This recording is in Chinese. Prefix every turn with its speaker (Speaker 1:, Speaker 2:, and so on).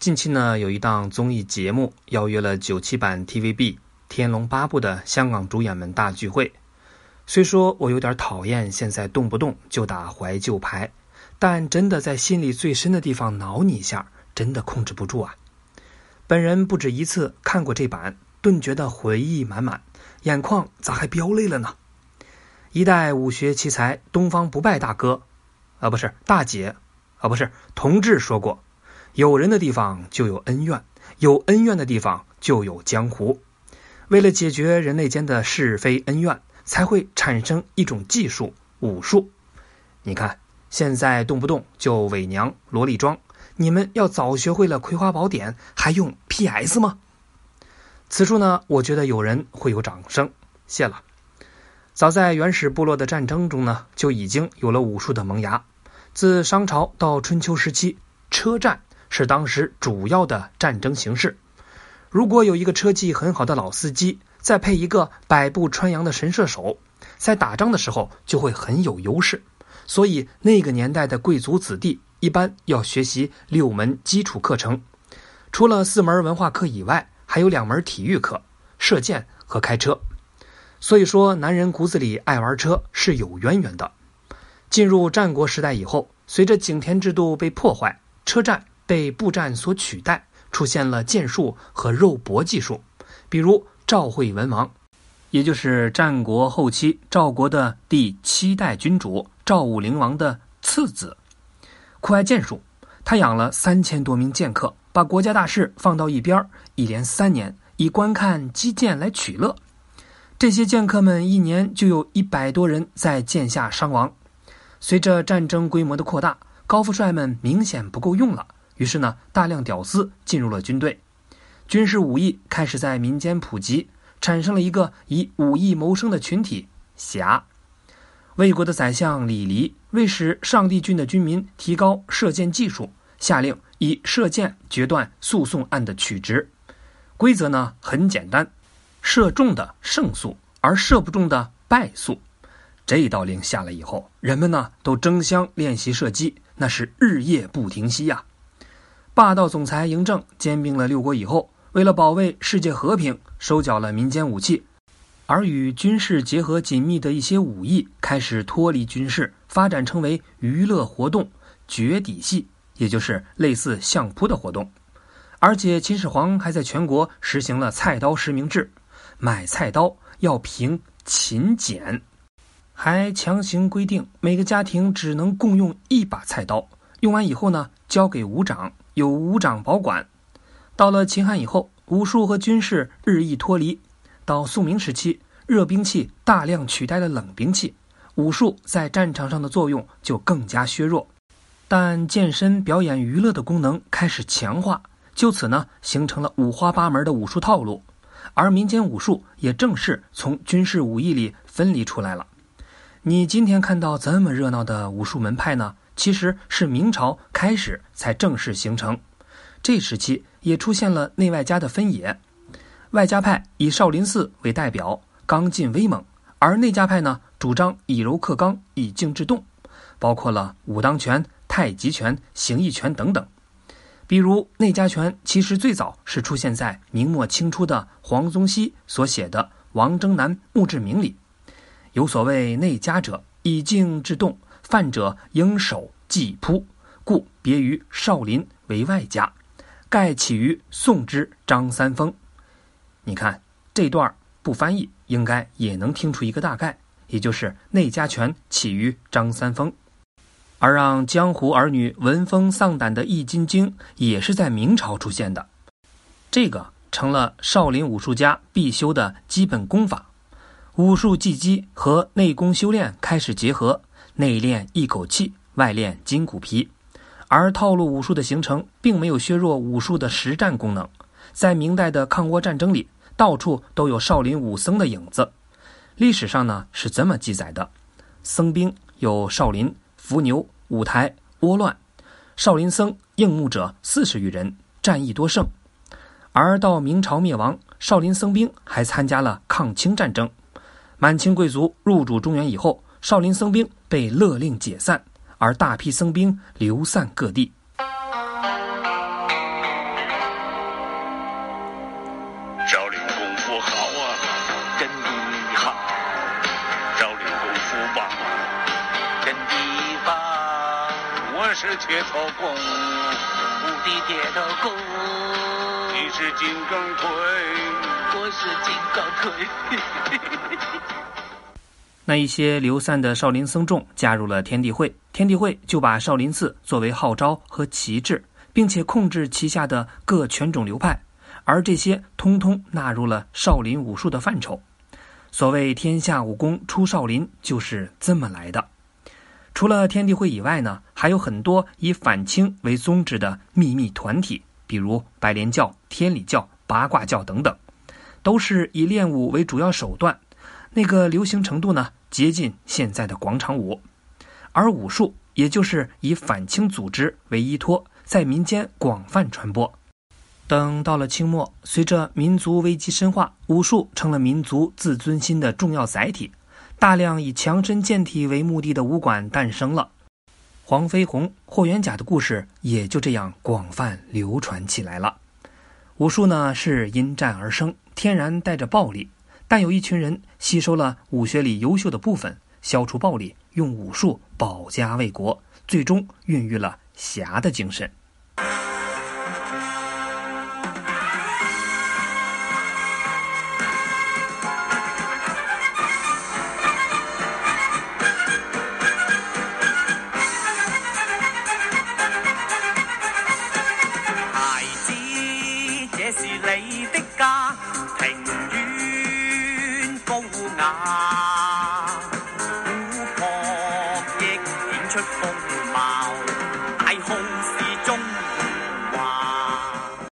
Speaker 1: 近期呢，有一档综艺节目邀约了九七版 TVB《天龙八部》的香港主演们大聚会。虽说我有点讨厌现在动不动就打怀旧牌，但真的在心里最深的地方挠你一下，真的控制不住啊！本人不止一次看过这版，顿觉得回忆满满，眼眶咋还飙泪了呢？一代武学奇才东方不败大哥，啊不是大姐，啊不是同志说过。有人的地方就有恩怨，有恩怨的地方就有江湖。为了解决人类间的是非恩怨，才会产生一种技术——武术。你看，现在动不动就伪娘、萝莉装，你们要早学会了《葵花宝典》，还用 PS 吗？此处呢，我觉得有人会有掌声，谢了。早在原始部落的战争中呢，就已经有了武术的萌芽。自商朝到春秋时期，车战。是当时主要的战争形式。如果有一个车技很好的老司机，再配一个百步穿杨的神射手，在打仗的时候就会很有优势。所以那个年代的贵族子弟一般要学习六门基础课程，除了四门文化课以外，还有两门体育课：射箭和开车。所以说，男人骨子里爱玩车是有渊源的。进入战国时代以后，随着井田制度被破坏，车战。被步战所取代，出现了剑术和肉搏技术。比如赵惠文王，也就是战国后期赵国的第七代君主赵武灵王的次子，酷爱剑术。他养了三千多名剑客，把国家大事放到一边，一连三年以观看击剑来取乐。这些剑客们一年就有一百多人在剑下伤亡。随着战争规模的扩大，高富帅们明显不够用了。于是呢，大量屌丝进入了军队，军事武艺开始在民间普及，产生了一个以武艺谋生的群体——侠。魏国的宰相李黎为使上帝郡的军民提高射箭技术，下令以射箭决断诉讼案的取值。规则呢很简单，射中的胜诉，而射不中的败诉。这一道令下来以后，人们呢都争相练习射击，那是日夜不停息呀。霸道总裁嬴政兼并了六国以后，为了保卫世界和平，收缴了民间武器，而与军事结合紧密的一些武艺开始脱离军事，发展成为娱乐活动——绝底戏，也就是类似相扑的活动。而且秦始皇还在全国实行了菜刀实名制，买菜刀要凭勤俭，还强行规定每个家庭只能共用一把菜刀，用完以后呢，交给武长。有武长保管。到了秦汉以后，武术和军事日益脱离。到宋明时期，热兵器大量取代了冷兵器，武术在战场上的作用就更加削弱。但健身、表演、娱乐的功能开始强化，就此呢，形成了五花八门的武术套路。而民间武术也正式从军事武艺里分离出来了。你今天看到这么热闹的武术门派呢？其实是明朝开始才正式形成，这时期也出现了内外家的分野。外家派以少林寺为代表，刚劲威猛；而内家派呢，主张以柔克刚，以静制动，包括了武当拳、太极拳、形意拳等等。比如内家拳，其实最早是出现在明末清初的黄宗羲所写的《王征南墓志铭》里，有所谓内家者，以静制动。犯者应手即扑，故别于少林为外家。盖起于宋之张三丰。你看这段不翻译，应该也能听出一个大概，也就是内家拳起于张三丰，而让江湖儿女闻风丧胆的《易筋经》也是在明朝出现的。这个成了少林武术家必修的基本功法，武术技击和内功修炼开始结合。内练一口气，外练筋骨皮，而套路武术的形成并没有削弱武术的实战功能。在明代的抗倭战争里，到处都有少林武僧的影子。历史上呢是这么记载的：僧兵有少林、伏牛、五台、倭乱，少林僧应募者四十余人，战役多胜。而到明朝灭亡，少林僧兵还参加了抗清战争。满清贵族入主中原以后。少林僧兵被勒令解散而大批僧兵流散各地。少
Speaker 2: 林功夫好啊
Speaker 3: 真的好
Speaker 2: 少林功夫棒啊
Speaker 3: 真的棒
Speaker 2: 我是铁头功
Speaker 3: 无敌铁头功。
Speaker 2: 你是金刚腿。
Speaker 3: 我是金刚腿。
Speaker 1: 那一些流散的少林僧众加入了天地会，天地会就把少林寺作为号召和旗帜，并且控制旗下的各拳种流派，而这些通通纳入了少林武术的范畴。所谓“天下武功出少林”就是这么来的。除了天地会以外呢，还有很多以反清为宗旨的秘密团体，比如白莲教、天理教、八卦教等等，都是以练武为主要手段。那个流行程度呢，接近现在的广场舞，而武术也就是以反清组织为依托，在民间广泛传播。等到了清末，随着民族危机深化，武术成了民族自尊心的重要载体，大量以强身健体为目的的武馆诞生了。黄飞鸿、霍元甲的故事也就这样广泛流传起来了。武术呢，是因战而生，天然带着暴力。但有一群人吸收了武学里优秀的部分，消除暴力，用武术保家卫国，最终孕育了侠的精神。孩子，这是你的家庭院。